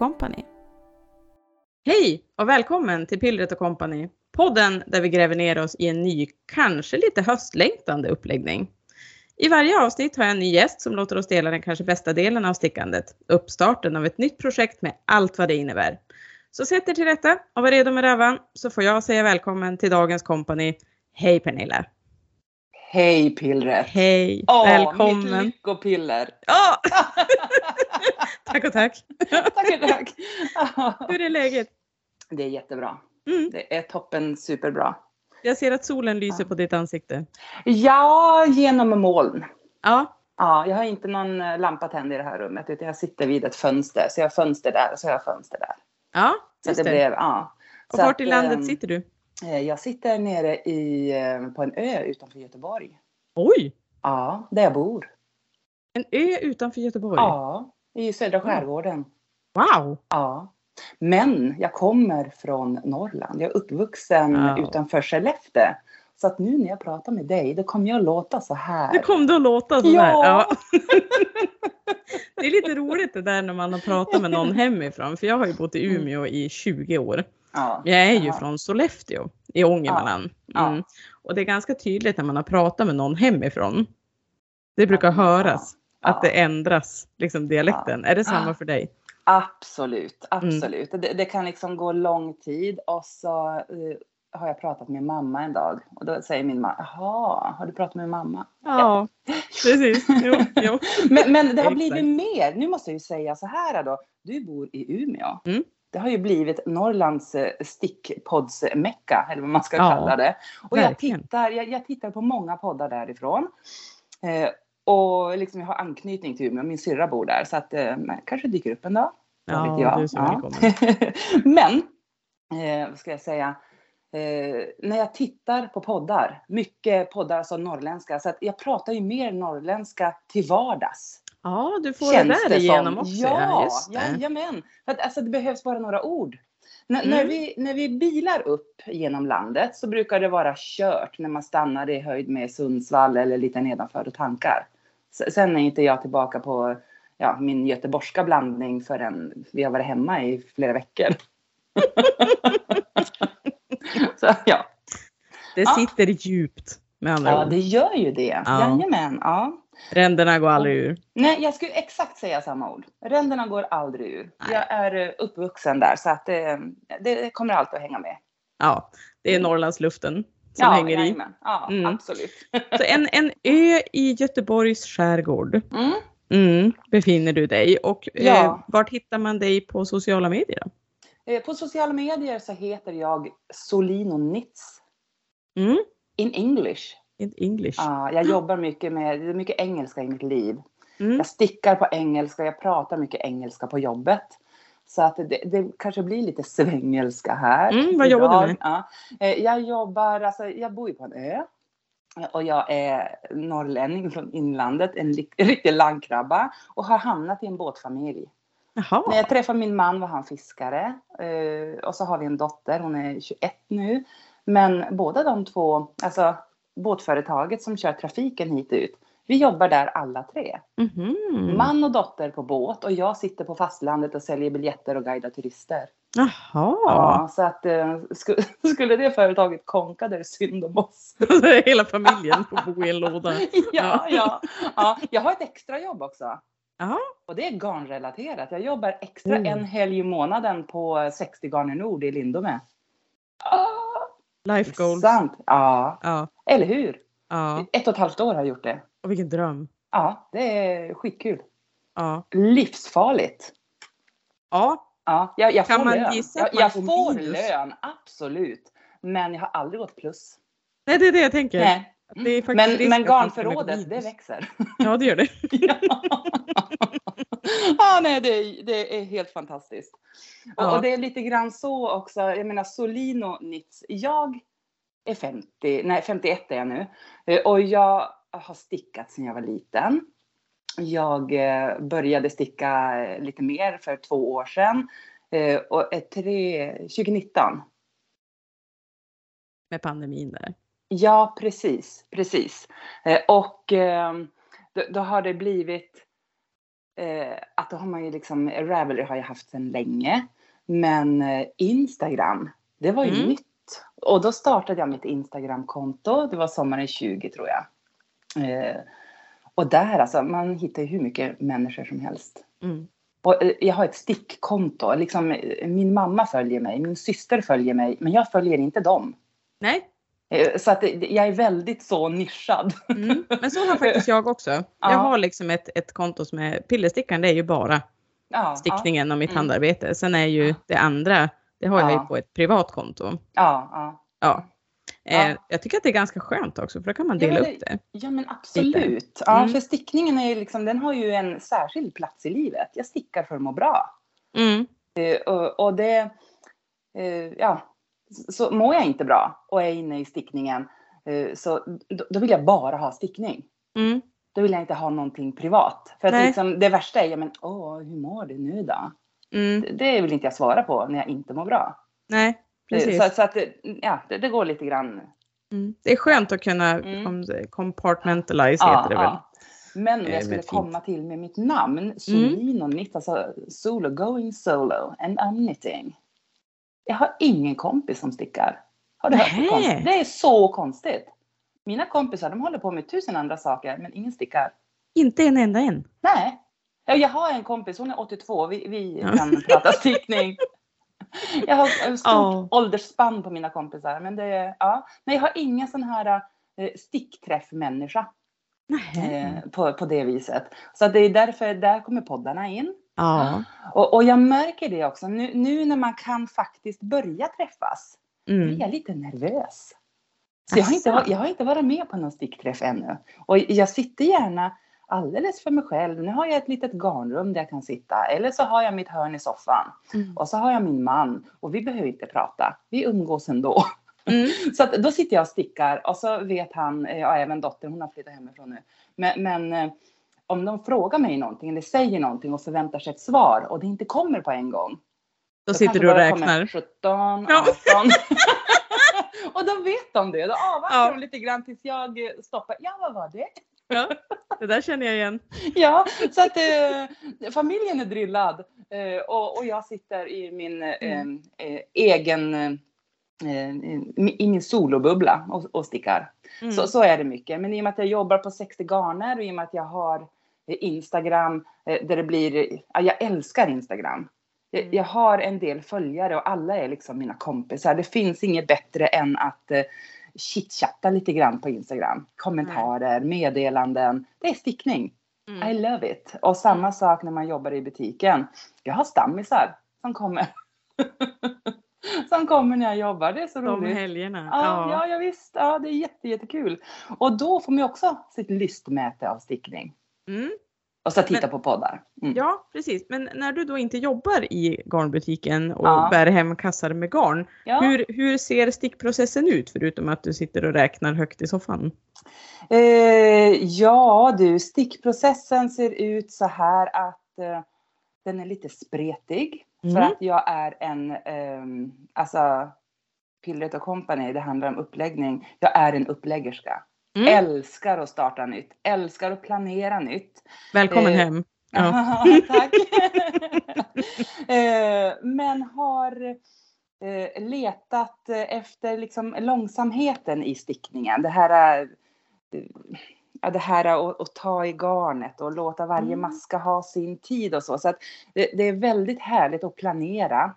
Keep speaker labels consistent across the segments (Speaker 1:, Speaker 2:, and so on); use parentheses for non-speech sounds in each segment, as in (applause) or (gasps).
Speaker 1: Company. Hej och välkommen till Pillret Company, podden där vi gräver ner oss i en ny, kanske lite höstlängtande uppläggning. I varje avsnitt har jag en ny gäst som låter oss dela den kanske bästa delen av stickandet, uppstarten av ett nytt projekt med allt vad det innebär. Så sätt er till rätta och var redo med rävan så får jag säga välkommen till dagens kompani. Hej Pernilla!
Speaker 2: Hej pillret!
Speaker 1: Hej!
Speaker 2: Åh,
Speaker 1: välkommen!
Speaker 2: mitt lyckopiller!
Speaker 1: Ja! (laughs) tack och tack!
Speaker 2: tack, tack!
Speaker 1: Hur är läget?
Speaker 2: Det är jättebra.
Speaker 1: Mm.
Speaker 2: Det är toppen superbra.
Speaker 1: Jag ser att solen lyser på ditt ansikte.
Speaker 2: Ja, genom moln.
Speaker 1: Ja,
Speaker 2: Ja, jag har inte någon eh, lampa tänd i det här rummet utan jag sitter vid ett fönster. Så jag har fönster där och så har jag fönster där.
Speaker 1: ja
Speaker 2: Så
Speaker 1: just
Speaker 2: det
Speaker 1: det.
Speaker 2: blev, ja.
Speaker 1: Och
Speaker 2: Så
Speaker 1: vart i
Speaker 2: att,
Speaker 1: landet
Speaker 2: ehm,
Speaker 1: sitter du?
Speaker 2: Eh, Jag sitter nere i, eh, på en ö utanför Göteborg.
Speaker 1: Oj!
Speaker 2: Ja, där jag bor.
Speaker 1: En ö utanför Göteborg?
Speaker 2: Ja, i södra skärgården.
Speaker 1: Wow!
Speaker 2: Ja. Men jag kommer från Norrland. Jag är uppvuxen
Speaker 1: Ja.
Speaker 2: utanför Skellefteå. Så att nu när jag pratar med dig, då kommer jag låta så här.
Speaker 1: Det kom det att låta sådär.
Speaker 2: Ja. (laughs)
Speaker 1: det är lite roligt det där när man har pratat med någon hemifrån. För jag har ju bott i Umeå i 20 år.
Speaker 2: Ja.
Speaker 1: Jag är ju
Speaker 2: Ja.
Speaker 1: från Sollefteå i Ångermanland.
Speaker 2: Ja.
Speaker 1: Mm. Och det är ganska tydligt när man har pratat med någon hemifrån. Det brukar höras
Speaker 2: Ja.
Speaker 1: att det ändras, liksom dialekten. Är det samma
Speaker 2: Ja.
Speaker 1: för dig?
Speaker 2: Absolut,
Speaker 1: Mm.
Speaker 2: absolut. Det, det kan liksom gå lång tid och så eh, har jag pratat med mamma en dag. Och då säger min mamma, jaha, har du pratat med mamma?
Speaker 1: Ja, precis. (laughs) Jo, jo.
Speaker 2: Men, men det har blivit mer. Nu måste jag ju säga så här då. Du bor i Umeå.
Speaker 1: Mm.
Speaker 2: Det har ju blivit Norrlands eh, stickpoddsmecka, eller vad man ska
Speaker 1: Ja,
Speaker 2: kalla det. Och jag tittar, jag, jag tittar på många poddar därifrån. Eh, och liksom jag har anknytning till Umeå, min syrra bor där. Så att eh, kanske dyker upp en dag.
Speaker 1: Ja,
Speaker 2: vet jag.
Speaker 1: du är så välkommen. (laughs)
Speaker 2: Men, eh, vad ska jag säga? Eh, när jag tittar på poddar, mycket poddar alltså norrländska, så att jag pratar ju mer norrländska till vardags.
Speaker 1: Ja, du får
Speaker 2: Känns
Speaker 1: det där igenom också.
Speaker 2: Ja,
Speaker 1: just det.
Speaker 2: jajamän. För att, alltså, det behövs bara några ord. N-
Speaker 1: Mm.
Speaker 2: när, vi, när vi bilar upp genom landet så brukar det vara kört när man stannar i höjd med Sundsvall eller lite nedanför och tankar. Sen är inte jag tillbaka på ja, min göteborgska blandning förrän vi har varit hemma i flera veckor. (laughs) så, ja.
Speaker 1: Det
Speaker 2: Ja.
Speaker 1: sitter djupt med andra
Speaker 2: ja,
Speaker 1: ord.
Speaker 2: det gör ju det.
Speaker 1: Ja.
Speaker 2: Jajamän. Ja.
Speaker 1: Ränderna går aldrig ur.
Speaker 2: Nej, jag skulle exakt säga samma ord. Ränderna går aldrig ur.
Speaker 1: Nej.
Speaker 2: Jag är eh, uppvuxen där så att eh, det kommer alltid att hänga med.
Speaker 1: Ja, det är Norrlandsluften som hänger i.
Speaker 2: Ja,
Speaker 1: Mm.
Speaker 2: absolut. (laughs)
Speaker 1: Så en, en ö i Göteborgs skärgård
Speaker 2: Mm.
Speaker 1: mm, befinner du dig och eh,
Speaker 2: Ja.
Speaker 1: vart hittar man dig på sociala medier? Då?
Speaker 2: Eh, På sociala medier så heter jag Solino Nits
Speaker 1: Mm,
Speaker 2: in English.
Speaker 1: In English.
Speaker 2: Ja, jag jobbar mycket med, det är mycket engelska i mitt liv.
Speaker 1: Mm.
Speaker 2: Jag stickar på engelska, jag pratar mycket engelska på jobbet. Så att det, det kanske blir lite svängelska här.
Speaker 1: Mm, vad jobbar du
Speaker 2: idag.
Speaker 1: med?
Speaker 2: Ja. Eh, Jag jobbar, alltså jag bor ju på en ö. Och jag är norrlänning från inlandet, en (laughs) riktig landkrabba. Och har hamnat i en båtfamilj. När
Speaker 1: Jaha,
Speaker 2: jag träffade min man var han fiskare. eh, Och så har vi en dotter, hon är 21 nu. Men båda de två, alltså båtföretaget som kör trafiken hit ut. Vi jobbar där alla tre.
Speaker 1: Mhm.
Speaker 2: Man och dotter på båt och jag sitter på fastlandet och säljer biljetter och guidar turister.
Speaker 1: Jaha,
Speaker 2: Ja, så att eh, sku- (laughs) skulle det företaget konka, det är synd om oss. (laughs)
Speaker 1: hela familjen får bo i en låda. (laughs)
Speaker 2: ja, ja, ja. Jag har ett extrajobb också.
Speaker 1: Jaha,
Speaker 2: Och det är garnrelaterat. Jag jobbar extra
Speaker 1: Mm.
Speaker 2: en helg i månaden på 60 Garner Nord i Lindome. Ah,
Speaker 1: life goals.
Speaker 2: Sant. Ja,
Speaker 1: Ja,
Speaker 2: eller hur?
Speaker 1: ja,
Speaker 2: Ett och ett halvt år har jag gjort det.
Speaker 1: och vilken dröm.
Speaker 2: Ja, det är skitkul.
Speaker 1: Ja,
Speaker 2: Livsfarligt.
Speaker 1: ja.
Speaker 2: Ja, jag, jag
Speaker 1: Kan
Speaker 2: får
Speaker 1: man
Speaker 2: lön.
Speaker 1: gissa
Speaker 2: Jag, jag
Speaker 1: får minus?
Speaker 2: lön, absolut. Men jag har aldrig gått plus.
Speaker 1: Nej, det är det jag tänker.
Speaker 2: Nej. Men, men garnförrådet, det växer. (laughs)
Speaker 1: Ja, det gör det. (laughs)
Speaker 2: ja, ah, nej, det, är, det är helt fantastiskt. Och,
Speaker 1: Ja.
Speaker 2: och det är lite grann så också, jag menar Solino Nitz, jag är 50, nej 51 är jag nu. Eh, Och jag har stickat sedan jag var liten. Jag eh, började sticka eh, lite mer för två år sedan. Och tre, 2019.
Speaker 1: Med pandemin där.
Speaker 2: Ja, precis, precis. Eh, Och eh, då, har det blivit eh, att då har man ju liksom, Ravelry har jag haft sedan länge. Men Instagram, det var ju
Speaker 1: Mm.
Speaker 2: nytt. Och då startade jag mitt Instagramkonto. Det var sommaren 20 tror jag. Och där alltså, man hittar ju hur mycket människor som helst.
Speaker 1: Mm.
Speaker 2: Och jag har ett stickkonto. Liksom, min mamma följer mig, min syster följer mig, men jag följer inte dem.
Speaker 1: Nej,
Speaker 2: Så att jag är väldigt så nischad.
Speaker 1: mm. men så har faktiskt jag också. (laughs) Jag
Speaker 2: Ja.
Speaker 1: har liksom ett, ett konto som är pillerstickan, det är ju bara
Speaker 2: Ja,
Speaker 1: stickningen och mitt
Speaker 2: Mm.
Speaker 1: handarbete. Sen är ju
Speaker 2: Ja.
Speaker 1: det andra, det har jag ju
Speaker 2: Ja.
Speaker 1: på ett privat konto.
Speaker 2: Ja, ja.
Speaker 1: Ja. Eh,
Speaker 2: Ja.
Speaker 1: Jag tycker att det är ganska skönt också för då kan man
Speaker 2: Ja,
Speaker 1: dela
Speaker 2: men
Speaker 1: upp det.
Speaker 2: Ja men absolut. Ja,
Speaker 1: Mm.
Speaker 2: för stickningen är ju liksom, den har ju en särskild plats i livet. Jag stickar för att må bra.
Speaker 1: Mm.
Speaker 2: Eh, och, och det, eh, ja, så, så mår jag inte bra och är inne i stickningen eh, så då, vill jag bara ha stickning.
Speaker 1: Mm.
Speaker 2: Då vill jag inte ha någonting privat. För att liksom, det värsta är, ja men åh, hur mår du nu då?
Speaker 1: Mm.
Speaker 2: Det, vill inte jag svara på när jag inte mår bra.
Speaker 1: Nej,
Speaker 2: Eh,
Speaker 1: precis.
Speaker 2: Så, så att, ja, det, det går lite grann.
Speaker 1: Mm. Det är skönt att kunna
Speaker 2: Mm.
Speaker 1: compartmentalize heter det väl.
Speaker 2: Men om
Speaker 1: är
Speaker 2: jag skulle komma till med mitt namn, Solino Knit, alltså solo, going solo, and I'm knitting. Jag har ingen kompis som stickar. Har du hört det konstigt? Det är så konstigt. Mina kompisar de håller på med tusen andra saker, men ingen stickar.
Speaker 1: Inte en enda en.
Speaker 2: Nej. Ja, Jag har en kompis, hon är 82, vi, vi
Speaker 1: Ja.
Speaker 2: kan prata stickning. (laughs) Jag har ett stort
Speaker 1: Ja.
Speaker 2: åldersspann på mina kompisar. Men, det, ja. men jag har ingen sån här eh, stickträffmänniska eh, på, på det viset. Så det är därför, där kommer poddarna in.
Speaker 1: Ja.
Speaker 2: Och, och jag märker det också, nu, nu när man kan faktiskt börja träffas, blir
Speaker 1: Mm.
Speaker 2: jag lite nervös. Så jag har, inte, jag har inte varit med på någon stickträff ännu. Och jag sitter gärna alldeles för mig själv. Nu har jag ett litet garnrum där jag kan sitta. Eller så har jag mitt hörn i soffan.
Speaker 1: Mm.
Speaker 2: Och så har jag min man. Och vi behöver inte prata. Vi umgås ändå.
Speaker 1: Mm. (laughs)
Speaker 2: Så att då sitter jag och stickar. Och så vet han, eh, ja även dottern, hon har flyttat hemifrån nu. Men, men eh, om de frågar mig någonting eller säger någonting och förväntar sig ett svar och det inte kommer på en gång.
Speaker 1: Då sitter
Speaker 2: kanske
Speaker 1: du och räknar.
Speaker 2: 17, 18.
Speaker 1: Ja. (laughs) (laughs)
Speaker 2: och då vet de det. Då avvaktar
Speaker 1: Ja.
Speaker 2: de lite grann tills jag eh, stoppar. Ja, vad var det?
Speaker 1: Ja, det där känner jag igen. (laughs)
Speaker 2: Ja, så att eh, familjen är drillad. Eh, och, och jag sitter i min eh,
Speaker 1: Mm.
Speaker 2: eh, egen, eh, i min solobubbla och, och stickar.
Speaker 1: Mm.
Speaker 2: Så, så är det mycket. Men i och med att jag jobbar på 60 garner och i och med att jag har eh, Instagram eh, där det blir, ja, jag älskar Instagram. Jag,
Speaker 1: Mm.
Speaker 2: jag har en del följare och alla är liksom mina kompisar. Det finns inget bättre än att eh, chitchatta lite grann på Instagram. Kommentarer, meddelanden. Det är stickning. I
Speaker 1: Mm.
Speaker 2: love it. Och samma sak när man jobbar i butiken. Jag har stammisar som kommer. (laughs) som kommer när jag jobbar. Det är så
Speaker 1: De
Speaker 2: roligt.
Speaker 1: helgerna.
Speaker 2: Ja, ja, ja visst. Ja, det är jätte, jättekul. Och då får man också sitt lystmäte av stickning.
Speaker 1: Mm.
Speaker 2: Och så titta
Speaker 1: Men-
Speaker 2: på poddar. Mm.
Speaker 1: Ja, precis. Men när du då inte jobbar i garnbutiken och
Speaker 2: Ja.
Speaker 1: bär hem kassar med garn,
Speaker 2: Ja.
Speaker 1: hur, hur ser stickprocessen ut förutom att du sitter och räknar högt i soffan?
Speaker 2: Eh, ja du, stickprocessen ser ut så här att eh, den är lite spretig. För
Speaker 1: Mm.
Speaker 2: att jag är en, ehm, alltså Pillret och Company, det handlar om uppläggning. Jag är en uppläggerska.
Speaker 1: Mm.
Speaker 2: Älskar att starta nytt, älskar att planera nytt.
Speaker 1: Välkommen
Speaker 2: eh,
Speaker 1: hem. (laughs) Ja.
Speaker 2: Tack. (laughs) Eh, Men har eh, letat efter liksom långsamheten i stickningen. Det här, eh, ja, det här att, att ta i garnet och låta varje
Speaker 1: Mm.
Speaker 2: maska ha sin tid och så. Så att det, det är väldigt härligt att planera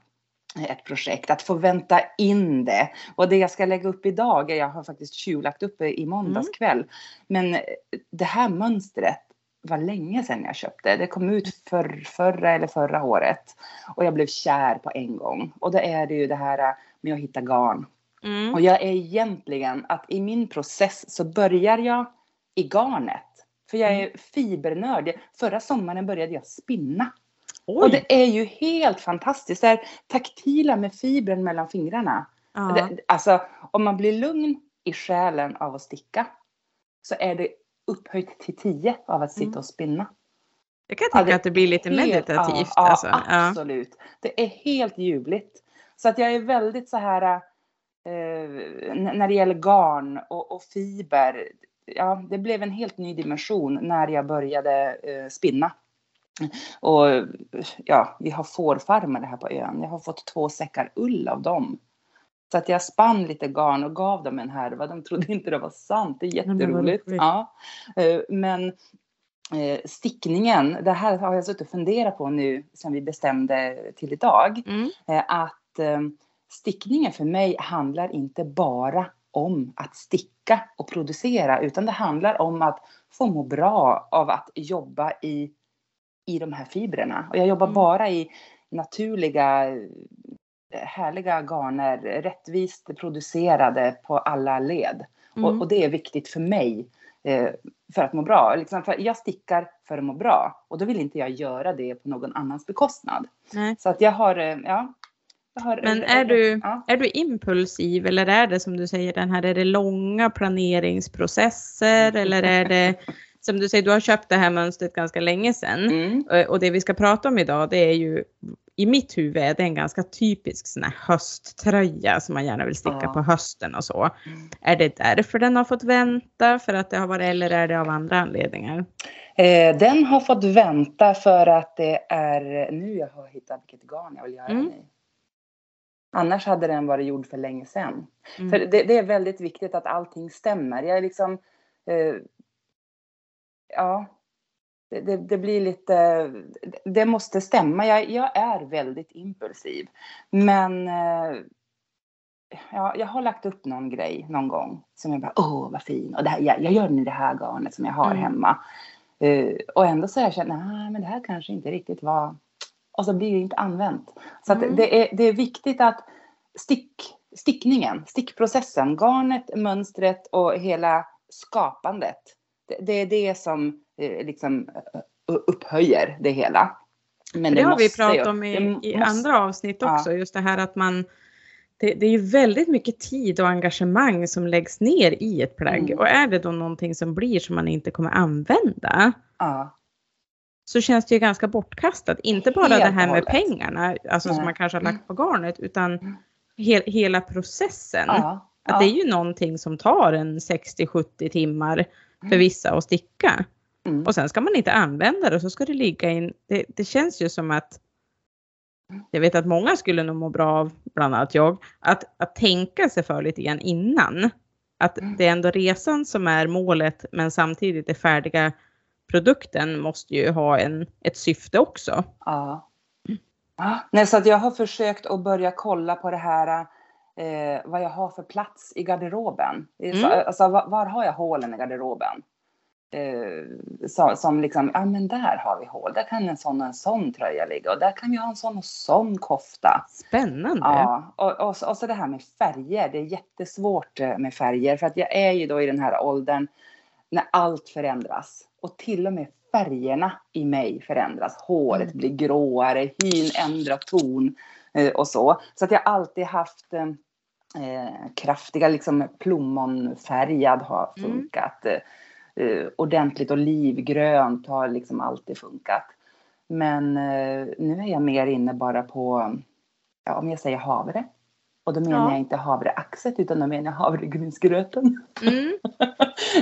Speaker 2: ett projekt, att få vänta in det. Och det jag ska lägga upp idag, jag har faktiskt tjuvlagt upp det i måndags
Speaker 1: Mm.
Speaker 2: kväll. Men det här mönstret var länge sedan jag köpte. Det kom ut för, förra eller förra året. Och jag blev kär på en gång. Och då är det ju det här med att hitta garn.
Speaker 1: Mm.
Speaker 2: Och jag är egentligen att i min process så börjar jag i garnet. För jag är fibernörd. Förra sommaren började jag spinna. Och
Speaker 1: Oj!
Speaker 2: det är ju helt fantastiskt. Det här taktila med fibren mellan fingrarna.
Speaker 1: Ja.
Speaker 2: Det, alltså om man blir lugn i själen av att sticka. Så är det upphöjt till 10 av att sitta
Speaker 1: Mm.
Speaker 2: och spinna.
Speaker 1: Jag kan
Speaker 2: Ja,
Speaker 1: tänka
Speaker 2: det
Speaker 1: att det blir lite
Speaker 2: Helt-
Speaker 1: meditativt.
Speaker 2: Ja,
Speaker 1: alltså.
Speaker 2: ja,
Speaker 1: ja.
Speaker 2: absolut. Det är helt ljuvligt. Så att jag är väldigt så här eh, när det gäller garn och, och fiber. Ja, det blev en helt ny dimension när jag började eh, spinna. Och ja, vi har fårfarmare här på ön. Jag har fått två säckar ull av dem. Så att jag spann lite garn och gav dem en härva. De trodde inte det var sant. Det är jätteroligt. Ja. Eh, men eh, stickningen, det här har jag suttit och funderat på nu sen vi bestämde till idag. Mm. Eh, att stickningen för mig handlar inte bara om att sticka och producera utan det handlar om att få må bra av att jobba i, i de här fibrerna. Och jag jobbar mm. bara i naturliga härliga garner, rättvist producerade på alla led. Mm. Och, och, det är viktigt för mig eh, för att må bra. Liksom jag stickar för att må bra och då vill inte jag göra det på någon annans bekostnad. Nej. Så att jag har, eh, ja.
Speaker 1: Jag har, Men är, du, ja. är du impulsiv eller är det som du säger den här, är det långa planeringsprocesser eller är det (laughs) som du säger, du har köpt det här mönstret ganska länge sedan. Mm. Och det vi ska prata om idag det är ju i mitt huvud är det en ganska typisk sån här hösttröja som man gärna vill sticka ja. på hösten och så. Mm. Är det därför den har fått vänta för att det har varit eller är det av andra anledningar?
Speaker 2: Eh, den har fått vänta för att det är nu jag har hittat vilket garn jag vill göra mm. den i. Annars hade den varit gjord för länge sedan. Mm. För det, det, är väldigt viktigt att allting stämmer. Jag är liksom eh, ja, det, det, blir lite, det måste stämma. Jag, jag är väldigt impulsiv. Men eh, ja, jag har lagt upp någon grej någon gång som jag bara, åh vad fin. Och det här, jag, jag gör den i det här garnet som jag har mm. hemma. Uh, och ändå så har jag känt, nej men det här kanske inte riktigt var, och så blir det inte använt. Så mm. det, är, det är viktigt att stick, stickningen, stickprocessen, garnet, mönstret och hela skapandet det, det är det som eh, liksom eh, upphöjer det hela.
Speaker 1: Men det, det har vi pratat om i, måste, i, andra avsnitt också, ja. just det här att man det, det, är ju väldigt mycket tid och engagemang som läggs ner i ett plagg mm. och är det då någonting som blir som man inte kommer använda ja. så känns det ju ganska bortkastat. Inte bara Helt det här med pengarna, alltså Nej. som man kanske har lagt på garnet, utan mm. he, hela processen. Ja. Att det är ju någonting som tar en 60-70 timmar för vissa att sticka. Mm. Och sen ska man inte använda det och så ska det ligga in. Det, det känns ju som att jag vet att många skulle nog må bra av, bland annat jag, att, att tänka sig för lite grann innan. Att mm. det är ändå resan som är målet men samtidigt det färdiga produkten måste ju ha en, ett syfte också.
Speaker 2: Ja. ja. Nej, så att jag har försökt att börja kolla på det här eh, vad jag har för plats i garderoben. Mm. Så, alltså, var, var, har jag hålen i garderoben? Eh, så, som liksom, ja men där har vi hål, där kan en sån och en sån tröja ligga och där kan vi ha en sån och sån kofta.
Speaker 1: Spännande!
Speaker 2: Ja, och, och, och så det här med färger, det är jättesvårt eh, med färger för att jag är ju då i den här åldern när allt förändras och till och med färgerna i mig förändras. Håret mm. blir gråare, hyn ändrar ton. Eh, och så. Så att jag alltid haft eh, eh, kraftiga, liksom plommonfärgad har mm. funkat. Mm. Eh, ordentligt olivgrönt har liksom alltid funkat. Men eh, nu är jag mer inne bara på, ja, om jag säger havre. Och då menar ja. jag inte havreaxet utan då menar jag havregrynsgröten. Mm.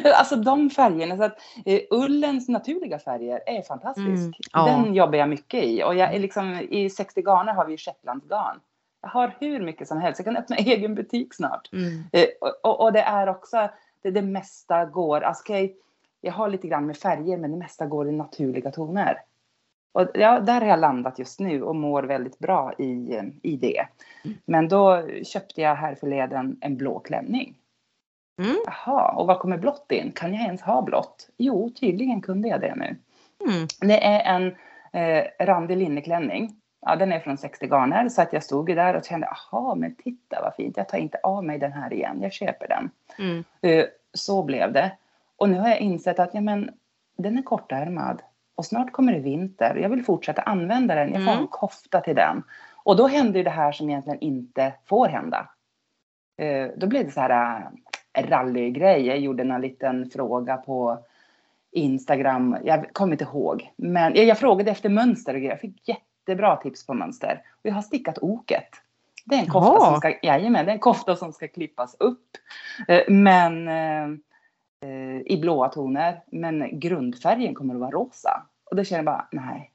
Speaker 2: (laughs) alltså de färgerna. Så att, eh, ullens naturliga färger är fantastisk. Mm. Ja. Den jobbar jag mycket i. Och jag är liksom, i 60 garner har vi Shetlandsgarn. Jag har hur mycket som helst. Jag kan öppna (laughs) egen butik snart. Mm. Eh, och, och, det är också, det, det mesta går, alltså, okay, jag har lite grann med färger men det mesta går i naturliga toner. Och ja, där har jag landat just nu och mår väldigt bra i, i det. Mm. Men då köpte jag här förleden en blå klänning. Mm. Jaha, och vad kommer blått in? Kan jag ens ha blått? Jo, tydligen kunde jag det nu. Mm. Det är en eh, randig linneklänning. Ja, den är från 60 garner så att jag stod ju där och kände, aha, men titta vad fint, jag tar inte av mig den här igen, jag köper den. Mm. Eh, så blev det. Och nu har jag insett att ja, men, den är kortärmad och snart kommer det vinter. Jag vill fortsätta använda den, jag får mm. en kofta till den. Och då händer det här som egentligen inte får hända. Eh, då blev det så här rallygrej. Jag gjorde en liten fråga på Instagram. Jag kommer inte ihåg. Men jag, frågade efter mönster och grejer. Jag fick jättebra tips på mönster. Och jag har stickat oket. Det är en kofta, som ska, jajamän, det är en kofta som ska klippas upp. Eh, men eh, i blåa toner. Men grundfärgen kommer att vara rosa. Och då känner jag bara, nej,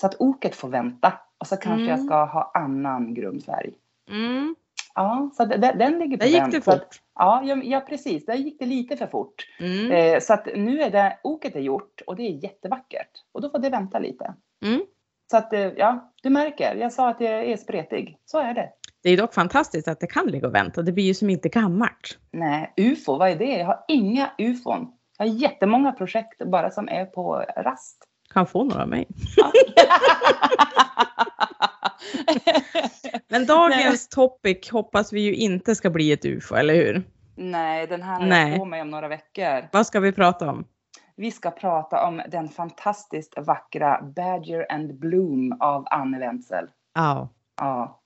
Speaker 2: Så att oket får vänta. Och så kanske
Speaker 1: Mm.
Speaker 2: jag ska ha annan grundfärg.
Speaker 1: Mm.
Speaker 2: Ja, så det- den ligger på
Speaker 1: Där gick det
Speaker 2: att-
Speaker 1: fort.
Speaker 2: Ja, ja, ja, precis. Där gick det lite för fort.
Speaker 1: Mm.
Speaker 2: Eh, så att nu är det, oket är gjort och det är jättevackert. Och då får det vänta lite.
Speaker 1: Mm.
Speaker 2: Så att, eh, ja, du märker. Jag sa att jag är spretig. Så är det.
Speaker 1: Det är dock fantastiskt att det kan ligga och vänta. Det blir ju som inte gammalt.
Speaker 2: Nej, ufo, vad är det? Jag har inga ufon. Jag har jättemånga projekt bara som är på rast.
Speaker 1: Kan få några av mig. (laughs) Men dagens topic hoppas vi ju inte ska bli ett UFO, eller hur?
Speaker 2: Nej, den här har jag på mig om några veckor.
Speaker 1: Vad ska vi prata om?
Speaker 2: Vi ska prata om den fantastiskt vackra Badger and Bloom av Anne Wenzel.
Speaker 1: Ja.
Speaker 2: Ja.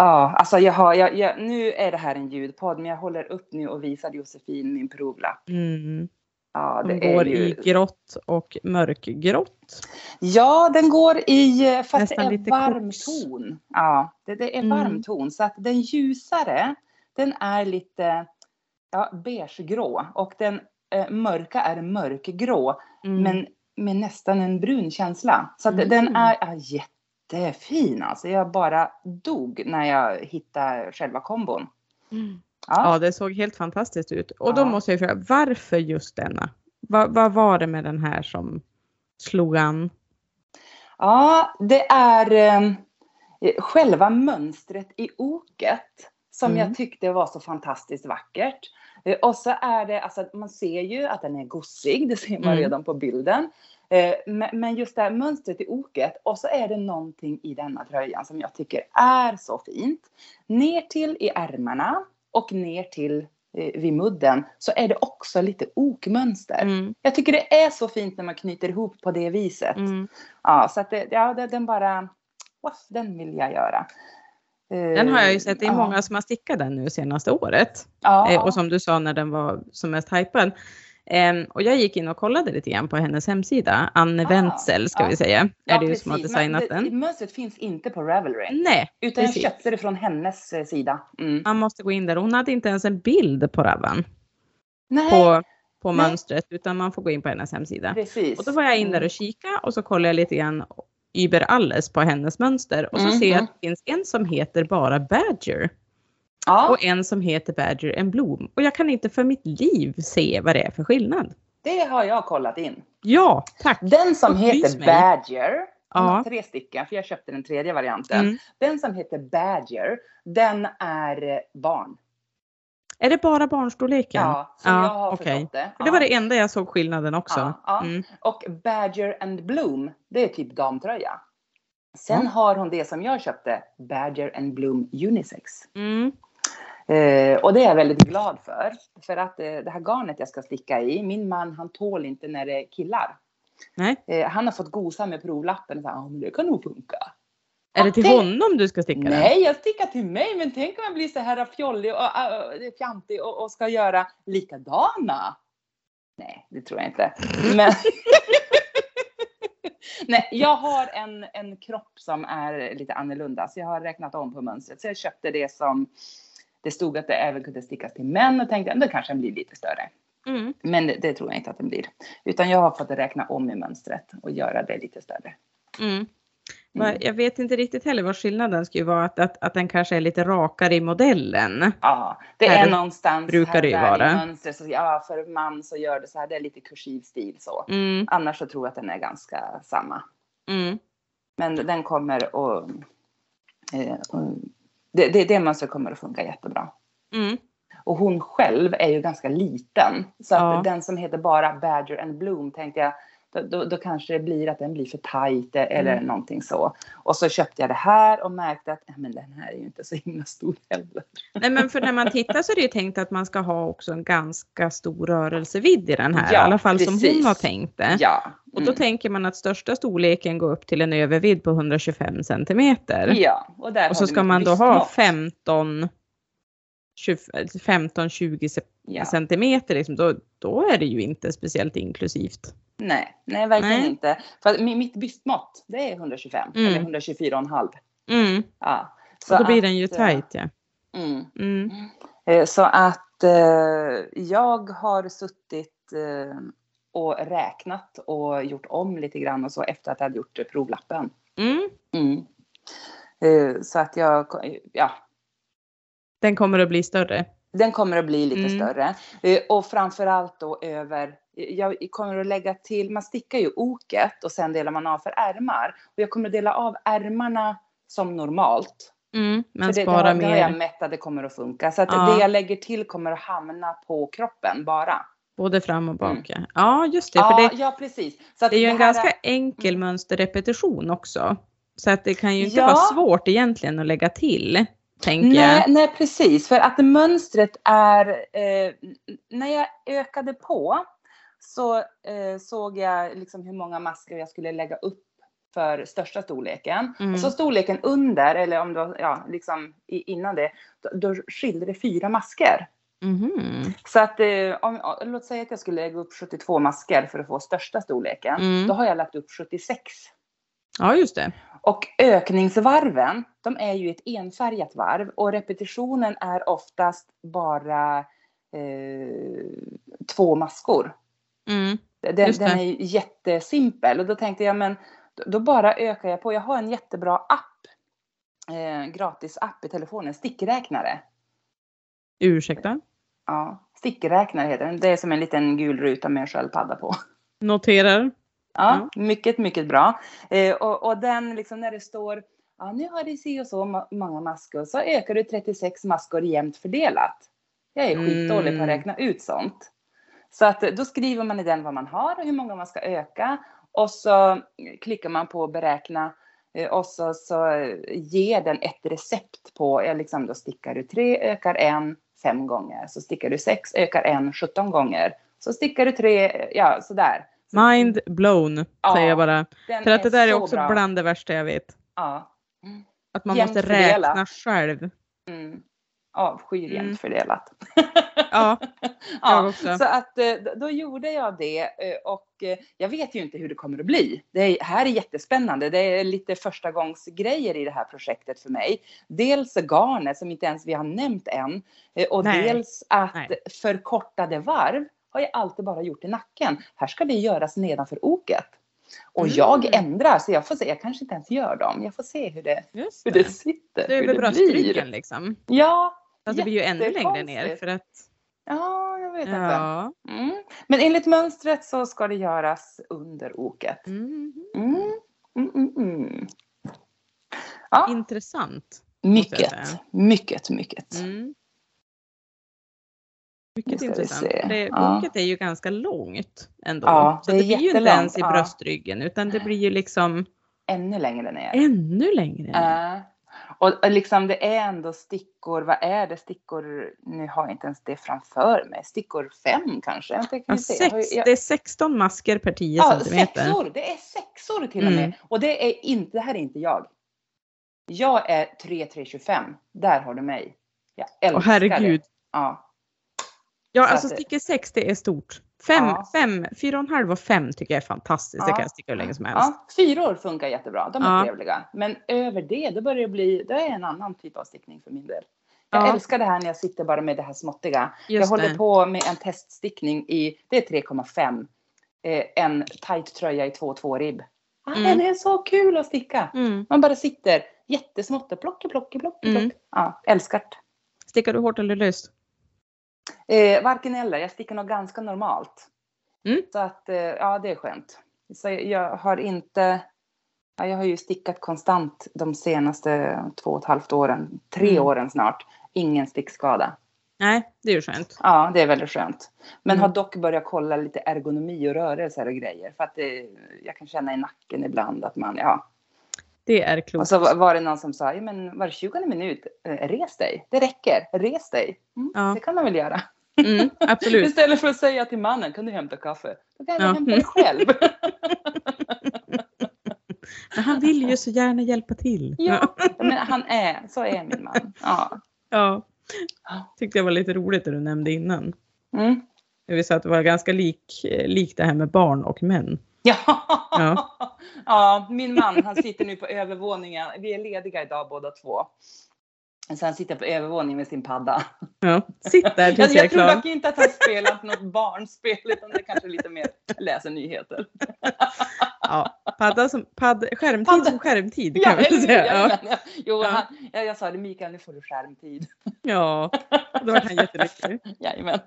Speaker 2: Ja, alltså jag har, jag, jag, nu är det här en ljudpodd, men jag håller upp nu och visar Josefin min provlapp.
Speaker 1: Mm.
Speaker 2: Ja,
Speaker 1: De
Speaker 2: det är
Speaker 1: går
Speaker 2: ju...
Speaker 1: i grått och mörkgrått.
Speaker 2: Ja, den går i, fast
Speaker 1: Nästan
Speaker 2: det är
Speaker 1: lite
Speaker 2: varm
Speaker 1: koks.
Speaker 2: ton. Ja, det, det är
Speaker 1: Mm.
Speaker 2: varm ton. Så att den ljusare, den är lite ja, beigegrå och den eh, mörka är mörkgrå,
Speaker 1: Mm.
Speaker 2: men med nästan en brun känsla. Så att
Speaker 1: Mm.
Speaker 2: den är, är jättefin alltså. Jag bara dog när jag hittade själva kombon.
Speaker 1: Mm.
Speaker 2: Ja.
Speaker 1: Ja, det såg helt fantastiskt ut. Och då
Speaker 2: Ja.
Speaker 1: måste jag fråga, varför just denna? Vad, vad var det med den här som slog an?
Speaker 2: Ja, det är eh, själva mönstret i oket som
Speaker 1: Mm.
Speaker 2: jag tyckte var så fantastiskt vackert. Eh, och så är det, alltså man ser ju att den är gossig, det ser man
Speaker 1: Mm.
Speaker 2: redan på bilden. Eh, men, just det här mönstret i oket och så är det någonting i denna tröjan som jag tycker är så fint. Ner till i ärmarna och ner till eh, vid mudden så är det också lite okmönster.
Speaker 1: Mm.
Speaker 2: Jag tycker det är så fint när man knyter ihop på det viset.
Speaker 1: Mm.
Speaker 2: Ja, så att det, ja, den bara, waff, den vill jag göra.
Speaker 1: Den har jag ju sett, det är många som har stickat den nu senaste året.
Speaker 2: Ja,
Speaker 1: Eh, och som du sa när den var som mest hypad. Ehm, och jag gick in och kollade lite grann på hennes hemsida. Anne
Speaker 2: Ah,
Speaker 1: Wenzel ska
Speaker 2: ja.
Speaker 1: vi säga.
Speaker 2: ja,
Speaker 1: är det ju som har designat
Speaker 2: Men det,
Speaker 1: den.
Speaker 2: Mönstret finns inte på Ravelry.
Speaker 1: Nej,
Speaker 2: Utan
Speaker 1: precis.
Speaker 2: jag köpte det från hennes eh, sida. Mm.
Speaker 1: man måste gå in där. Hon hade inte ens en bild på Ravan.
Speaker 2: Nej,
Speaker 1: På, på
Speaker 2: Nej.
Speaker 1: mönstret. Utan man får gå in på hennes hemsida.
Speaker 2: precis.
Speaker 1: Och då var jag in där och kika och så kollade jag lite grann über alles på hennes mönster. Och så
Speaker 2: Mm,
Speaker 1: ser jag
Speaker 2: mm.
Speaker 1: att det finns en som heter bara Badger.
Speaker 2: Ja,
Speaker 1: Och en som heter Badger and Bloom. Och jag kan inte för mitt liv se vad det är för skillnad.
Speaker 2: det har jag kollat in.
Speaker 1: Ja, tack.
Speaker 2: Den som
Speaker 1: Upplys
Speaker 2: heter
Speaker 1: mig.
Speaker 2: Badger,
Speaker 1: Ja.
Speaker 2: tre stycken, för jag köpte den tredje varianten.
Speaker 1: Mm.
Speaker 2: Den som heter Badger, den är barn.
Speaker 1: Är det bara barnstorleken?
Speaker 2: Ja, som
Speaker 1: Ja,
Speaker 2: jag har
Speaker 1: okej.
Speaker 2: förstått det.
Speaker 1: Det var det enda jag såg skillnaden också.
Speaker 2: Ja.
Speaker 1: Mm.
Speaker 2: Och Badger and Bloom, det är typ damtröja. Sen har hon det som jag köpte, Badger and Bloom Unisex.
Speaker 1: Mm.
Speaker 2: Eh, och det är jag väldigt glad för. För att eh, det här garnet jag ska sticka i, min man han tål inte när det är killar.
Speaker 1: Nej.
Speaker 2: Eh, han har fått gosa med provlappen och sagt, ja men det kan nog funka.
Speaker 1: Är det till honom du ska sticka?
Speaker 2: Nej, jag stickar till mig, men tänk om jag blir så här fjollig och äh, fjantig och, och ska göra likadana. Nej, det tror jag inte. Men (laughs) Nej, jag har en, en kropp som är lite annorlunda, så jag har räknat om på mönstret. Så jag köpte det som det stod att det även kunde stickas till män och tänkte att det kanske blir lite större.
Speaker 1: Mm.
Speaker 2: Men det, det tror jag inte att den blir. Utan jag har fått räkna om i mönstret och göra det lite större.
Speaker 1: Mm.
Speaker 2: Mm.
Speaker 1: Jag vet inte riktigt heller vad skillnaden skulle vara. Att, att, att den kanske är lite rakare i modellen.
Speaker 2: Ja, det
Speaker 1: Här
Speaker 2: är någonstans
Speaker 1: brukar
Speaker 2: här
Speaker 1: det
Speaker 2: där
Speaker 1: vara.
Speaker 2: i mönstret. Så, ja, för man så gör det så här, det är lite kursiv stil så.
Speaker 1: Mm.
Speaker 2: Annars så tror jag att den är ganska samma.
Speaker 1: Mm.
Speaker 2: Men den kommer och, eh, det, det, det mönstret kommer att funka jättebra.
Speaker 1: Mm.
Speaker 2: Och hon själv är ju ganska liten. Så att
Speaker 1: Ja.
Speaker 2: den som heter bara Badger and Bloom tänkte jag, då, då, kanske det blir att den blir för tajt eller
Speaker 1: Mm.
Speaker 2: någonting så. Och så köpte jag det här och märkte att "Nej, men den här är ju inte så himla stor heller.
Speaker 1: Nej men för när man tittar så är det ju tänkt att man ska ha också en ganska stor rörelsevidd i den här.
Speaker 2: Ja,
Speaker 1: I alla fall som hon
Speaker 2: precis.
Speaker 1: har tänkt det.
Speaker 2: Ja.
Speaker 1: Och då
Speaker 2: mm.
Speaker 1: tänker man att största storleken går upp till en övervidd på 125 centimeter.
Speaker 2: Ja, och där
Speaker 1: Och så ska man då ha
Speaker 2: bröstmått.
Speaker 1: 15 15-20
Speaker 2: Ja.
Speaker 1: centimeter, liksom, då, då är det ju inte speciellt inklusivt.
Speaker 2: Nej, nej verkligen
Speaker 1: Nej.
Speaker 2: inte. För att mi- mitt bröstmått det är 125
Speaker 1: Mm.
Speaker 2: eller 124,5.
Speaker 1: Mm.
Speaker 2: Ja.
Speaker 1: Och då blir den ju
Speaker 2: att, eh,
Speaker 1: tajt. Ja.
Speaker 2: Mm.
Speaker 1: Mm.
Speaker 2: Eh, Så att eh, jag har suttit eh, och räknat och gjort om lite grann och så efter att jag hade gjort provlappen.
Speaker 1: Mm.
Speaker 2: Mm. Eh, Så att jag, ja,
Speaker 1: Den kommer att bli större.
Speaker 2: Den kommer att bli lite
Speaker 1: Mm.
Speaker 2: större. Eh, Och framförallt då över, jag kommer att lägga till, man stickar ju oket och sen delar man av för ärmar. Och jag kommer att dela av ärmarna som normalt.
Speaker 1: Mm. Men
Speaker 2: För det, det,
Speaker 1: spara
Speaker 2: har, det har jag
Speaker 1: mer.
Speaker 2: mätt att det kommer att funka. Så att
Speaker 1: Ja.
Speaker 2: det jag lägger till kommer att hamna på kroppen bara.
Speaker 1: Både fram och bak.
Speaker 2: Mm.
Speaker 1: ja. Just det. För
Speaker 2: Ja,
Speaker 1: det,
Speaker 2: ja precis. Så att
Speaker 1: det är ju en ganska
Speaker 2: är-
Speaker 1: enkel
Speaker 2: Mm.
Speaker 1: mönsterrepetition också. Så att det kan ju inte
Speaker 2: Ja.
Speaker 1: vara svårt egentligen att lägga till. Tänker
Speaker 2: Nej,
Speaker 1: jag.
Speaker 2: nej, precis. För att mönstret är... Eh, när jag ökade på så eh, såg jag liksom hur många masker jag skulle lägga upp för största storleken.
Speaker 1: Mm.
Speaker 2: Och så storleken under, eller om det ja, liksom innan det, då, då skilde det fyra masker.
Speaker 1: Mhm.
Speaker 2: Så att eh, om, låt säga att jag skulle lägga upp 72 masker för att få största storleken.
Speaker 1: Mm.
Speaker 2: Då har jag lagt upp 76.
Speaker 1: Ja, just det.
Speaker 2: Och ökningsvarven, de är ju ett enfärgat varv och repetitionen är oftast bara eh, två maskor.
Speaker 1: Mm.
Speaker 2: Den, den är jättesimpel och då tänkte jag men då, då bara ökar jag på. Jag har en jättebra app, eh, gratis app i telefonen, stickräknare.
Speaker 1: Ursäkta.
Speaker 2: Ja, stickräknare heter den. Det är som en liten gul ruta med en sköldpadda på.
Speaker 1: Noterar.
Speaker 2: Ja, mycket, mycket bra. Eh, och, och den liksom när det står, ja nu har det si och så många maskor, så ökar du 36 maskor jämnt fördelat. Jag är
Speaker 1: Mm.
Speaker 2: skitdålig på att räkna ut sånt. Så att eh, då skriver man i den vad man har och hur många man ska öka. Och så klickar man på beräkna eh, och så, så eh, ger den ett recept på, ja, liksom då stickar du tre, ökar en, fem gånger. Så stickar du sex, ökar en, 17 gånger. Så stickar du tre, ja sådär. Så
Speaker 1: Mind blown,
Speaker 2: Ja,
Speaker 1: säger jag bara. För att det där är
Speaker 2: så
Speaker 1: också
Speaker 2: bra.
Speaker 1: bland det värsta jag vet.
Speaker 2: Ja.
Speaker 1: Att man måste
Speaker 2: fördelat.
Speaker 1: räkna själv.
Speaker 2: Mm. Avskyr jämnt
Speaker 1: Mm.
Speaker 2: fördelat.
Speaker 1: Ja, (laughs) jag
Speaker 2: ja, så att eh, då- gjorde jag det eh, och eh, jag vet ju inte hur det kommer att bli. Det är, här är jättespännande. Det är lite första gångs grejer i det här projektet för mig. Dels garnet som inte ens vi har nämnt än och
Speaker 1: Nej.
Speaker 2: dels att
Speaker 1: Nej.
Speaker 2: förkortade varv har jag alltid bara gjort i nacken. Här ska det göras nedanför oket. Och
Speaker 1: Mm.
Speaker 2: jag ändrar så jag får se, jag kanske inte ens gör dem. Jag får se hur det,
Speaker 1: just
Speaker 2: hur
Speaker 1: det.
Speaker 2: det sitter.
Speaker 1: Det är
Speaker 2: hur det blir.
Speaker 1: liksom.
Speaker 2: Ja,
Speaker 1: Fast det blir ju ännu längre ner för att
Speaker 2: ja, jag vet inte.
Speaker 1: ja.
Speaker 2: Mm. Men enligt mönstret så ska det göras under oket.
Speaker 1: Mm.
Speaker 2: Mm. Mm, mm, mm. Ja,
Speaker 1: Intressant.
Speaker 2: mycket, mycket, mycket.
Speaker 1: Mm. Mycket intressant. Det,
Speaker 2: Ja.
Speaker 1: Boket är ju ganska långt ändå.
Speaker 2: Ja,
Speaker 1: så
Speaker 2: det
Speaker 1: det,
Speaker 2: är
Speaker 1: blir ju inte ens i
Speaker 2: ja.
Speaker 1: bröstryggen utan det blir ju liksom
Speaker 2: Ännu längre ner.
Speaker 1: ännu längre. ner.
Speaker 2: Äh. Och liksom det är ändå stickor, vad är det stickor, nu har jag inte ens det framför mig, stickor fem kanske?
Speaker 1: Ja?
Speaker 2: Jag ju-
Speaker 1: sex,
Speaker 2: jag-
Speaker 1: det är 16 masker per 10
Speaker 2: Ja,
Speaker 1: centimeter.
Speaker 2: sexor. Det är sexor till och med.
Speaker 1: Mm.
Speaker 2: Och det är inte, det här är inte jag. Jag är 3325. Där har du mig. Jag älskar
Speaker 1: Åh herregud.
Speaker 2: det. Ja.
Speaker 1: Ja,
Speaker 2: Så
Speaker 1: alltså
Speaker 2: det-
Speaker 1: sticker 6 det är stort. 5,
Speaker 2: Ja.
Speaker 1: fem, fyra och en halv och 5 tycker jag är fantastiskt. Det
Speaker 2: Ja.
Speaker 1: kan jag sticka hur länge som helst.
Speaker 2: ja. Fyror funkar jättebra. De är
Speaker 1: Ja.
Speaker 2: trevliga. Men över det, då börjar det bli, det är en annan typ av stickning för min del. Jag
Speaker 1: Ja.
Speaker 2: älskar det här när jag sitter bara med det här småttiga. jag
Speaker 1: Just
Speaker 2: håller
Speaker 1: det.
Speaker 2: på med en teststickning i, det är 3,5. Eh, en tight tröja i 2,2 ribb. Ah,
Speaker 1: Mm.
Speaker 2: Den är så kul att sticka.
Speaker 1: Mm.
Speaker 2: Man bara sitter jättesmått och plock, plock, plock, plock.
Speaker 1: Mm.
Speaker 2: Ja, älskar det.
Speaker 1: Stickar du hårt eller löst?
Speaker 2: Eh, varken eller, jag stickar nog ganska normalt.
Speaker 1: Mm.
Speaker 2: Så att, eh, ja det är skönt. Så jag har inte, ja, jag har ju stickat konstant de senaste två och ett halvt åren, tre
Speaker 1: Mm.
Speaker 2: åren snart. Ingen stickskada.
Speaker 1: Nej, det är ju skönt.
Speaker 2: Ja, det är väldigt skönt. Men
Speaker 1: Mm.
Speaker 2: har dock börjat kolla lite ergonomi och rörelser och grejer. För att det, jag kan känna i nacken ibland att man, ja.
Speaker 1: Det är
Speaker 2: Och
Speaker 1: klokt.
Speaker 2: så var- var det någon som sa, ja, men var 20 minut, eh, res dig. Det räcker, res dig. Mm,
Speaker 1: Ja.
Speaker 2: Det kan man väl göra.
Speaker 1: Mm, absolut.
Speaker 2: Istället för att säga till mannen, kan du hämta kaffe? Då kan jag
Speaker 1: Ja.
Speaker 2: hämta det själv. (laughs)
Speaker 1: Men han vill ju så gärna hjälpa till.
Speaker 2: ja, men han är, så är min man. Ja.
Speaker 1: ja. Tyckte jag var lite roligt det du nämnde innan.
Speaker 2: Mm.
Speaker 1: Det vill säga att det var ganska lik, lik det här med barn och män.
Speaker 2: Ja.
Speaker 1: Ja. (laughs)
Speaker 2: ja, min man han sitter nu på övervåningen. Vi är lediga idag båda två. Så han sitter på övervåningen med sin padda.
Speaker 1: Ja, sitt där tills
Speaker 2: Jag,
Speaker 1: jag är
Speaker 2: jag tror
Speaker 1: klar.
Speaker 2: dock inte att han spelar något barnspel utan det kanske lite mer läser nyheter.
Speaker 1: Ja, padda som, padd, skärmtid
Speaker 2: Padda.
Speaker 1: som skärmtid kan
Speaker 2: Ja,
Speaker 1: man säga. Ja,
Speaker 2: Jajamän. Jo,
Speaker 1: Ja.
Speaker 2: han, jag, jag sa det Mikael, nu får du skärmtid.
Speaker 1: ja. då var han jättelycklig.
Speaker 2: Jajamän.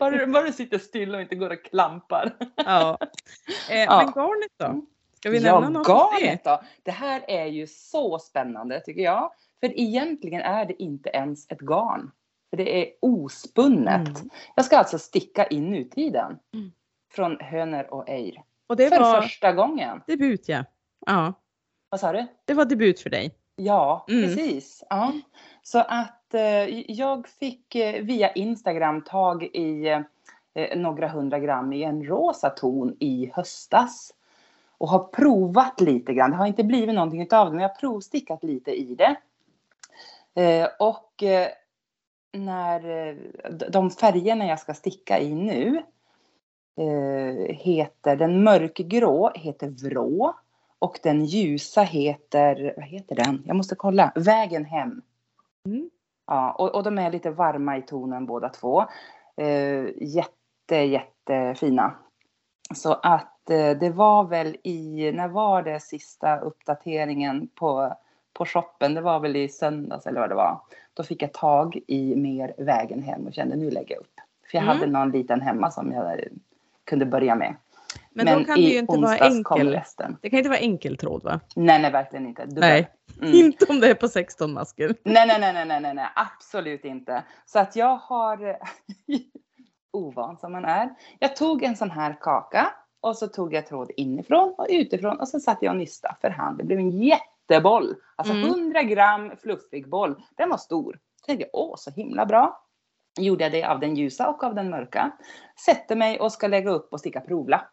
Speaker 2: Bara, bara du sitter still och inte går och klampar.
Speaker 1: Ja. Eh,
Speaker 2: Ja.
Speaker 1: Men garnet då? Ska vi
Speaker 2: Ja,
Speaker 1: nämna något det?
Speaker 2: garnet då. Det här är ju så spännande tycker jag. För egentligen är det inte ens ett garn. För det är ospunnet.
Speaker 1: Mm.
Speaker 2: Jag ska alltså sticka i nutiden.
Speaker 1: Mm.
Speaker 2: Från hönor och ejr.
Speaker 1: Och det
Speaker 2: För
Speaker 1: var
Speaker 2: första gången.
Speaker 1: debut ja. Ja,
Speaker 2: Vad sa du?
Speaker 1: det var debut för dig.
Speaker 2: Ja,
Speaker 1: Mm.
Speaker 2: precis. Ja. Så att eh, jag fick eh, via Instagram tag i eh, några hundra gram i en rosa ton i höstas. Och har provat lite grann. Det har inte blivit någonting utav det, men jag har provstickat lite i det. Eh, och eh, när eh, de färgerna jag ska sticka i nu heter, den mörkgrå heter vrå. Och den ljusa heter, vad heter den? Jag måste kolla. Vägen hem.
Speaker 1: Mm.
Speaker 2: Ja, och, och de är lite varma i tonen båda två. Jätte, jättefina. Så att det var väl i, när var det sista uppdateringen på, på shoppen? Det var väl i söndags eller vad det var. Då fick jag tag i mer vägen hem och kände nu lägger jag upp. För jag
Speaker 1: Mm.
Speaker 2: hade någon liten hemma som jag kunde börja med.
Speaker 1: Men, då kan det ju inte vara enkel. Det kan inte vara enkeltråd va?
Speaker 2: Nej, nej, verkligen inte. Dubbel.
Speaker 1: Nej,
Speaker 2: Mm. (laughs)
Speaker 1: inte om det är på 16 masker.
Speaker 2: Nej, nej, nej, nej, nej, nej, absolut inte. Så att jag har, (laughs) ovan som man är, jag tog en sån här kaka och så tog jag tråd inifrån och utifrån och så satte jag och nystade för hand. Det blev en jätteboll. Alltså
Speaker 1: Mm.
Speaker 2: 100 gram fluffig boll. Den var stor. Så tänkte jag, åh så himla bra. Gjorde jag det av den ljusa och av den mörka. Sätter mig och ska lägga upp och sticka provlapp.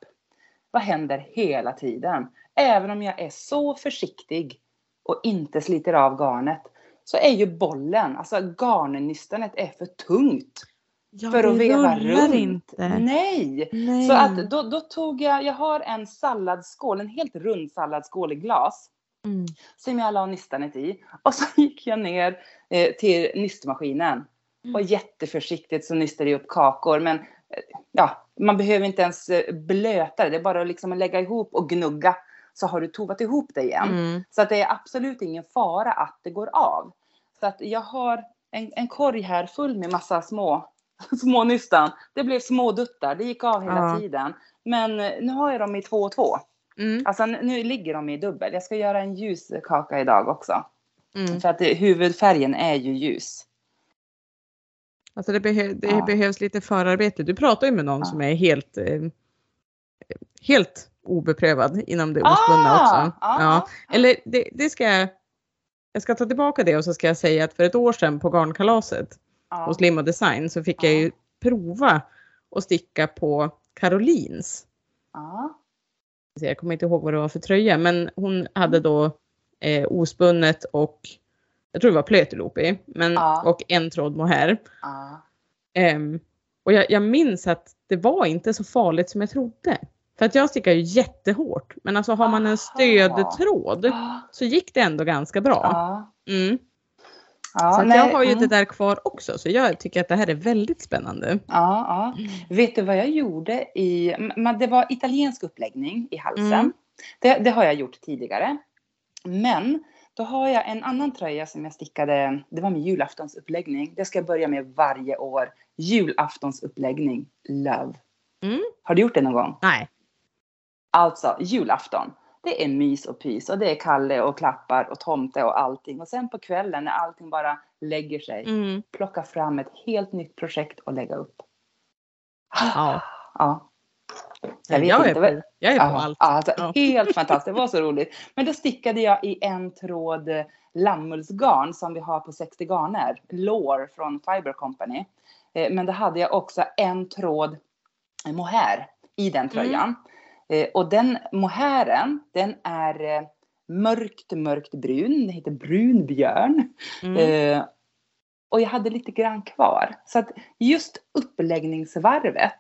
Speaker 2: Vad händer hela tiden? Även om jag är så försiktig och inte sliter av garnet så är ju bollen, alltså garnnystanet är för tungt
Speaker 1: Ja,
Speaker 2: för att veva runt.
Speaker 1: inte.
Speaker 2: Nej!
Speaker 1: Nej.
Speaker 2: Så att då, då tog jag, jag har en salladsskål, en helt rund salladsskål i glas
Speaker 1: Mm.
Speaker 2: som jag la nystanet i. Och så (laughs) gick jag ner eh, till nystmaskinen.
Speaker 1: Mm.
Speaker 2: Och jätteförsiktigt så nystade jag upp kakor. Men eh, ja, man behöver inte ens eh, blöta det. Det är bara att liksom lägga ihop och gnugga. Så har du tovat ihop det igen.
Speaker 1: Mm.
Speaker 2: Så att det är absolut ingen fara att det går av. Så att jag har en, en korg här full med massa små, (laughs) små nystan. Det blev små duttar. Det gick av hela
Speaker 1: Ja.
Speaker 2: tiden. Men eh, nu har jag dem i två och två.
Speaker 1: Mm.
Speaker 2: Alltså nu- ligger de i dubbel. Jag ska göra en ljus kaka idag också.
Speaker 1: Mm.
Speaker 2: För att det, huvudfärgen är ju ljus.
Speaker 1: Alltså det, behö det
Speaker 2: Ja.
Speaker 1: behövs lite förarbete. Du pratar ju med någon
Speaker 2: Ja.
Speaker 1: som är helt, eh, helt obeprövad inom det ospunna
Speaker 2: Ah,
Speaker 1: också.
Speaker 2: ja,
Speaker 1: Ja. Eller det, det ska jag, jag ska ta tillbaka det och så ska jag säga att för ett år sedan på garnkalaset
Speaker 2: Ja.
Speaker 1: hos Limo Design så fick jag
Speaker 2: Ja.
Speaker 1: ju prova att sticka på Carolins.
Speaker 2: Ja.
Speaker 1: Jag kommer inte ihåg vad det var för tröja men hon hade då eh, ospunnet och jag tror det var plöteloop i, men,
Speaker 2: Ja.
Speaker 1: och en tråd mohair.
Speaker 2: Ja.
Speaker 1: Ehm, och jag, jag minns att det var inte så farligt som jag trodde. För att jag stickar ju jättehårt. Men alltså har man en stödtråd så gick det ändå ganska bra. Mm.
Speaker 2: Ja,
Speaker 1: Så
Speaker 2: nej,
Speaker 1: jag har ju
Speaker 2: mm.
Speaker 1: det där kvar också. Så jag tycker att det här är väldigt spännande.
Speaker 2: Ja, ja. Vet du vad jag gjorde i... Det var italiensk uppläggning i halsen.
Speaker 1: Mm.
Speaker 2: Det, det har jag gjort tidigare. Men då har jag en annan tröja som jag stickade. Det var min julaftonsuppläggning. Det ska jag börja med varje år. Julaftonsuppläggning. Love.
Speaker 1: Mm.
Speaker 2: Har du gjort det någon gång?
Speaker 1: Nej.
Speaker 2: Alltså julafton. Det är mys och pys och det är Kalle och klappar och tomte och allting. Och sen på kvällen när allting bara lägger sig.
Speaker 1: Mm.
Speaker 2: Plocka fram ett helt nytt projekt och lägga upp.
Speaker 1: Ja. (sighs)
Speaker 2: Ja. Jag vet
Speaker 1: jag, är
Speaker 2: inte vad-
Speaker 1: på, jag är på
Speaker 2: Ja,
Speaker 1: allt.
Speaker 2: alltså,
Speaker 1: Ja.
Speaker 2: Helt (laughs) fantastiskt, det var så roligt. Men då stickade jag i en tråd eh, lammullsgarn som vi har på 60 garner. Lore från Fiber Company. Eh, Men då hade jag också en tråd mohair i den tröjan. Eh, Och den mohairen, den är eh, mörkt, mörkt brun. Den heter brunbjörn.
Speaker 1: Mm.
Speaker 2: Eh, och jag hade lite grann kvar. Så att just uppläggningsvarvet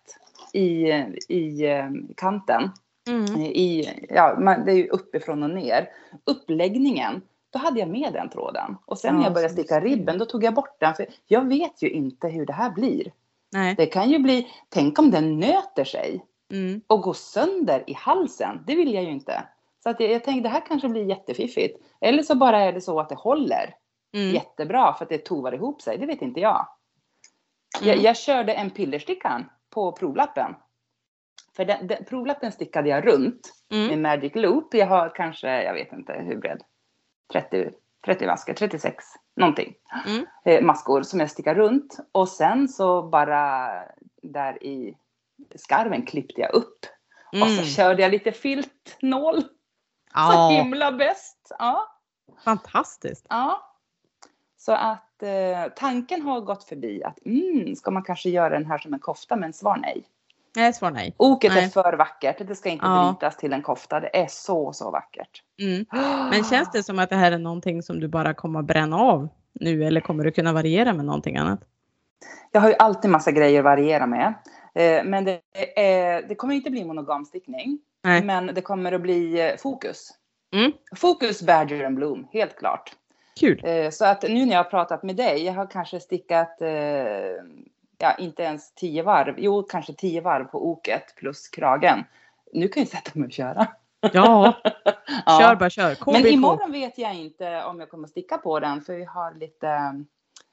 Speaker 2: i, i eh, kanten,
Speaker 1: Mm.
Speaker 2: i, ja, man, det är ju uppifrån och ner. Uppläggningen, då hade jag med den tråden. Och sen
Speaker 1: Ja,
Speaker 2: när jag började sticka ribben, då tog jag bort den. För jag vet ju inte hur det här blir.
Speaker 1: Nej.
Speaker 2: Det kan ju bli, tänk om den nöter sig
Speaker 1: Mm.
Speaker 2: och går sönder i halsen. Det vill jag ju inte. Så att jag, jag tänkte det här kanske blir jättefiffigt. Eller så bara är det så att det håller
Speaker 1: Mm.
Speaker 2: jättebra för att det tovar ihop sig. Det vet inte jag. Jag,
Speaker 1: Mm.
Speaker 2: jag körde en pillerstickan på provlappen. För den, den, provlappen stickade jag runt med
Speaker 1: Mm.
Speaker 2: Magic Loop. Jag har kanske, jag vet inte hur bred, 30, 30 masker, 36 någonting.
Speaker 1: Mm.
Speaker 2: Eh, maskor som jag stickar runt. Och sen så bara där i skarven klippte jag upp. Och så
Speaker 1: Mm.
Speaker 2: körde jag lite filtnål. Så
Speaker 1: Ja,
Speaker 2: himla bäst. Ja.
Speaker 1: fantastiskt.
Speaker 2: Ja. Så att eh, tanken har gått förbi att mm, ska man kanske göra den här som en kofta? Men svar nej.
Speaker 1: Nej, svar nej.
Speaker 2: Oket
Speaker 1: Nej.
Speaker 2: är för vackert. Det ska inte
Speaker 1: Ja.
Speaker 2: brytas till en kofta. Det är så, så vackert.
Speaker 1: Mm. (gasps) Men känns det som att det här är någonting som du bara kommer att bränna av nu eller kommer du kunna variera med någonting annat?
Speaker 2: Jag har ju alltid massa grejer att variera med. Eh, men det, är, det kommer inte bli monogamstickning.
Speaker 1: Nej.
Speaker 2: Men det kommer att bli eh, fokus.
Speaker 1: Mm.
Speaker 2: Fokus Badger and Bloom, helt klart.
Speaker 1: Kul.
Speaker 2: Eh, Så att nu när jag har pratat med dig, jag har kanske stickat, eh, ja inte ens tio varv, jo kanske tio varv på oket plus kragen. Nu kan jag sätta mig och köra.
Speaker 1: Ja, (laughs)
Speaker 2: Ja.
Speaker 1: kör bara kör. KBK.
Speaker 2: Men imorgon vet jag inte om jag kommer att sticka på den, för vi har lite eh,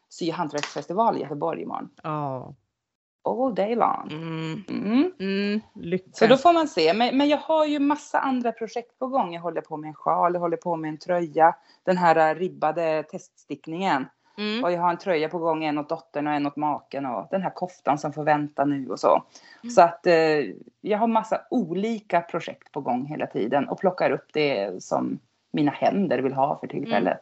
Speaker 2: sy och hantverksfestival i Göteborg imorgon.
Speaker 1: Ja.
Speaker 2: All day long.
Speaker 1: Mm.
Speaker 2: Mm.
Speaker 1: Mm.
Speaker 2: Så då får man se. Men, men jag har ju massa andra projekt på gång. Jag håller på med en sjal, jag håller på med en tröja. Den här eh, ribbade teststickningen.
Speaker 1: Mm.
Speaker 2: Och jag har en tröja på gång, en åt dottern och en åt maken. Och den här koftan som får vänta nu och så.
Speaker 1: Mm.
Speaker 2: Så att eh, jag har massa olika projekt på gång hela tiden. Och plockar upp det som mina händer vill ha för tillfället.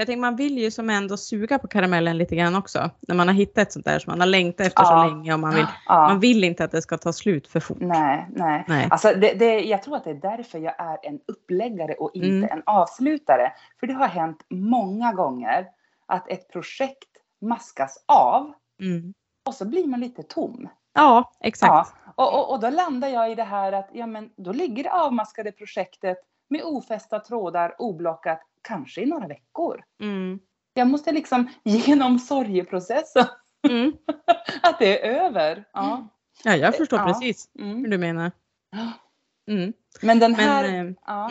Speaker 1: Jag tänker man vill ju som ändå suga på karamellen lite grann också. När man har hittat ett sånt där som man har längtat efter
Speaker 2: Ja.
Speaker 1: så länge och man vill,
Speaker 2: Ja.
Speaker 1: man vill inte att det ska ta slut för fort.
Speaker 2: Nej, nej.
Speaker 1: Nej.
Speaker 2: Alltså det, det, jag tror att det är därför jag är en uppläggare och inte
Speaker 1: Mm.
Speaker 2: en avslutare. För det har hänt många gånger att ett projekt maskas av
Speaker 1: Mm.
Speaker 2: och så blir man lite tom.
Speaker 1: Ja, exakt.
Speaker 2: Ja, och, och, och då landar jag i det här att ja, men då ligger det avmaskade projektet med ofästa trådar oblockat kanske i några veckor.
Speaker 1: Mm.
Speaker 2: Jag måste liksom genom sorgeprocessen
Speaker 1: Mm. (laughs)
Speaker 2: att det är över. Ja.
Speaker 1: Ja, jag förstår
Speaker 2: Ja.
Speaker 1: precis hur
Speaker 2: Mm.
Speaker 1: du menar. Mm.
Speaker 2: Men den
Speaker 1: Men,
Speaker 2: här...
Speaker 1: eh,
Speaker 2: ja.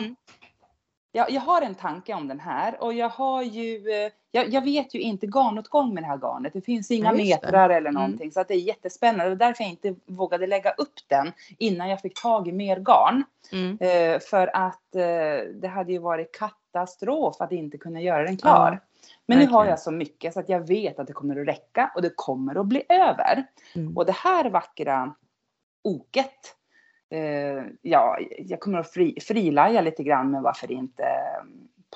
Speaker 1: Mm.
Speaker 2: Jag, jag har en tanke om den här och jag har ju, eh, jag, jag vet ju inte garnåtgång med det här garnet. Det finns inga
Speaker 1: Ja,
Speaker 2: metrar eller
Speaker 1: Mm.
Speaker 2: någonting så att det är jättespännande. Det var därför jag inte vågade lägga upp den innan jag fick tag i mer garn.
Speaker 1: Mm.
Speaker 2: Eh, för att eh, det hade ju varit katastrof att inte kunna göra den klar.
Speaker 1: Ja,
Speaker 2: Men nu har
Speaker 1: verkligen.
Speaker 2: jag så mycket så att jag vet att det kommer att räcka och det kommer att bli över.
Speaker 1: Mm.
Speaker 2: Och det här vackra oket, eh, ja, jag kommer att fri, frilaja lite grann med varför inte eh,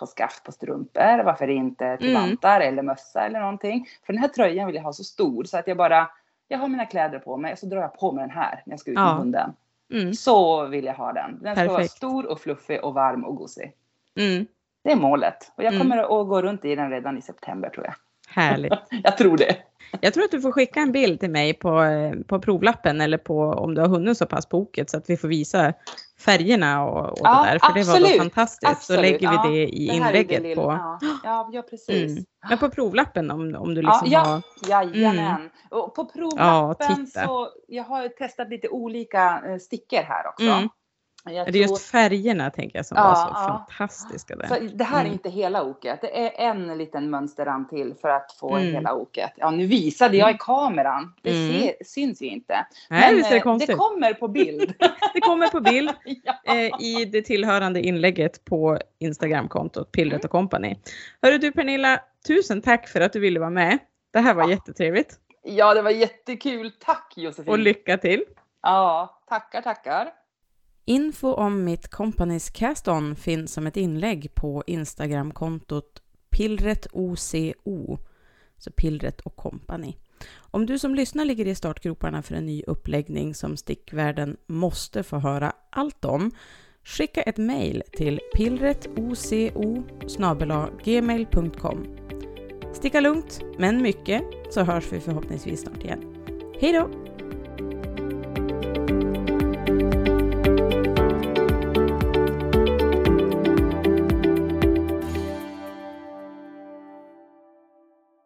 Speaker 2: på skaft på strumpor, varför inte till
Speaker 1: Mm.
Speaker 2: vantar eller mössa eller någonting. För den här tröjan vill jag ha så stor så att jag bara, jag har mina kläder på mig och så drar jag på mig den här när jag ska ut med
Speaker 1: Ja.
Speaker 2: hunden.
Speaker 1: Mm.
Speaker 2: Så vill jag ha den. Den ska vara
Speaker 1: Perfekt.
Speaker 2: stor och fluffig och varm och gosig.
Speaker 1: Mm.
Speaker 2: Det är målet. Och jag
Speaker 1: Mm.
Speaker 2: kommer att gå runt i den redan i september tror jag.
Speaker 1: Härligt. (laughs)
Speaker 2: Jag tror det.
Speaker 1: Jag tror att du får skicka en bild till mig på, eh, på provlappen eller på om du har hunnit så pass på oket så att vi får visa färgerna och, och
Speaker 2: Ja,
Speaker 1: det där. För det var då
Speaker 2: absolut.
Speaker 1: fantastiskt.
Speaker 2: Absolut.
Speaker 1: Så lägger vi
Speaker 2: Ja,
Speaker 1: det i
Speaker 2: Det är det
Speaker 1: inlägget
Speaker 2: lilla-
Speaker 1: på.
Speaker 2: Ja, ja, ja precis.
Speaker 1: Mm. Men på provlappen om, om du
Speaker 2: Ja,
Speaker 1: liksom
Speaker 2: ja,
Speaker 1: har.
Speaker 2: jajamän. Och på provlappen så, jag har testat lite olika eh, stickor här också.
Speaker 1: Mm.
Speaker 2: Jag
Speaker 1: Det är
Speaker 2: tror-
Speaker 1: just färgerna tänker jag som
Speaker 2: Ja,
Speaker 1: var så
Speaker 2: ja.
Speaker 1: fantastiska där.
Speaker 2: Så det här är
Speaker 1: Mm.
Speaker 2: inte hela oket. Det är en liten mönsterrand till för att få
Speaker 1: Mm.
Speaker 2: hela oket. Ja, nu visade jag i kameran. Det
Speaker 1: Mm.
Speaker 2: ser, syns ju inte.
Speaker 1: Nej, visst är det
Speaker 2: eh,
Speaker 1: konstigt. (laughs)
Speaker 2: det kommer på bild.
Speaker 1: Det kommer på bild
Speaker 2: ja.
Speaker 1: eh, i det tillhörande inlägget på Instagramkontot Pillret och Company. Hörru du Pernilla, tusen tack för att du ville vara med. Det här var
Speaker 2: Ja.
Speaker 1: jättetrevligt
Speaker 2: ja, det var jättekul. Tack Josefin.
Speaker 1: och lycka till.
Speaker 2: Ja, tackar, tackar.
Speaker 1: Info om mitt Companys Cast-On finns som ett inlägg på Instagramkontot pillretoco, så Pillret och Company. Om du som lyssnar ligger i startgroparna för en ny uppläggning som stickvärlden måste få höra allt om, skicka ett mejl till pillretoco gmail.com. Sticka lugnt, men mycket, så hörs vi förhoppningsvis snart igen. Hej då!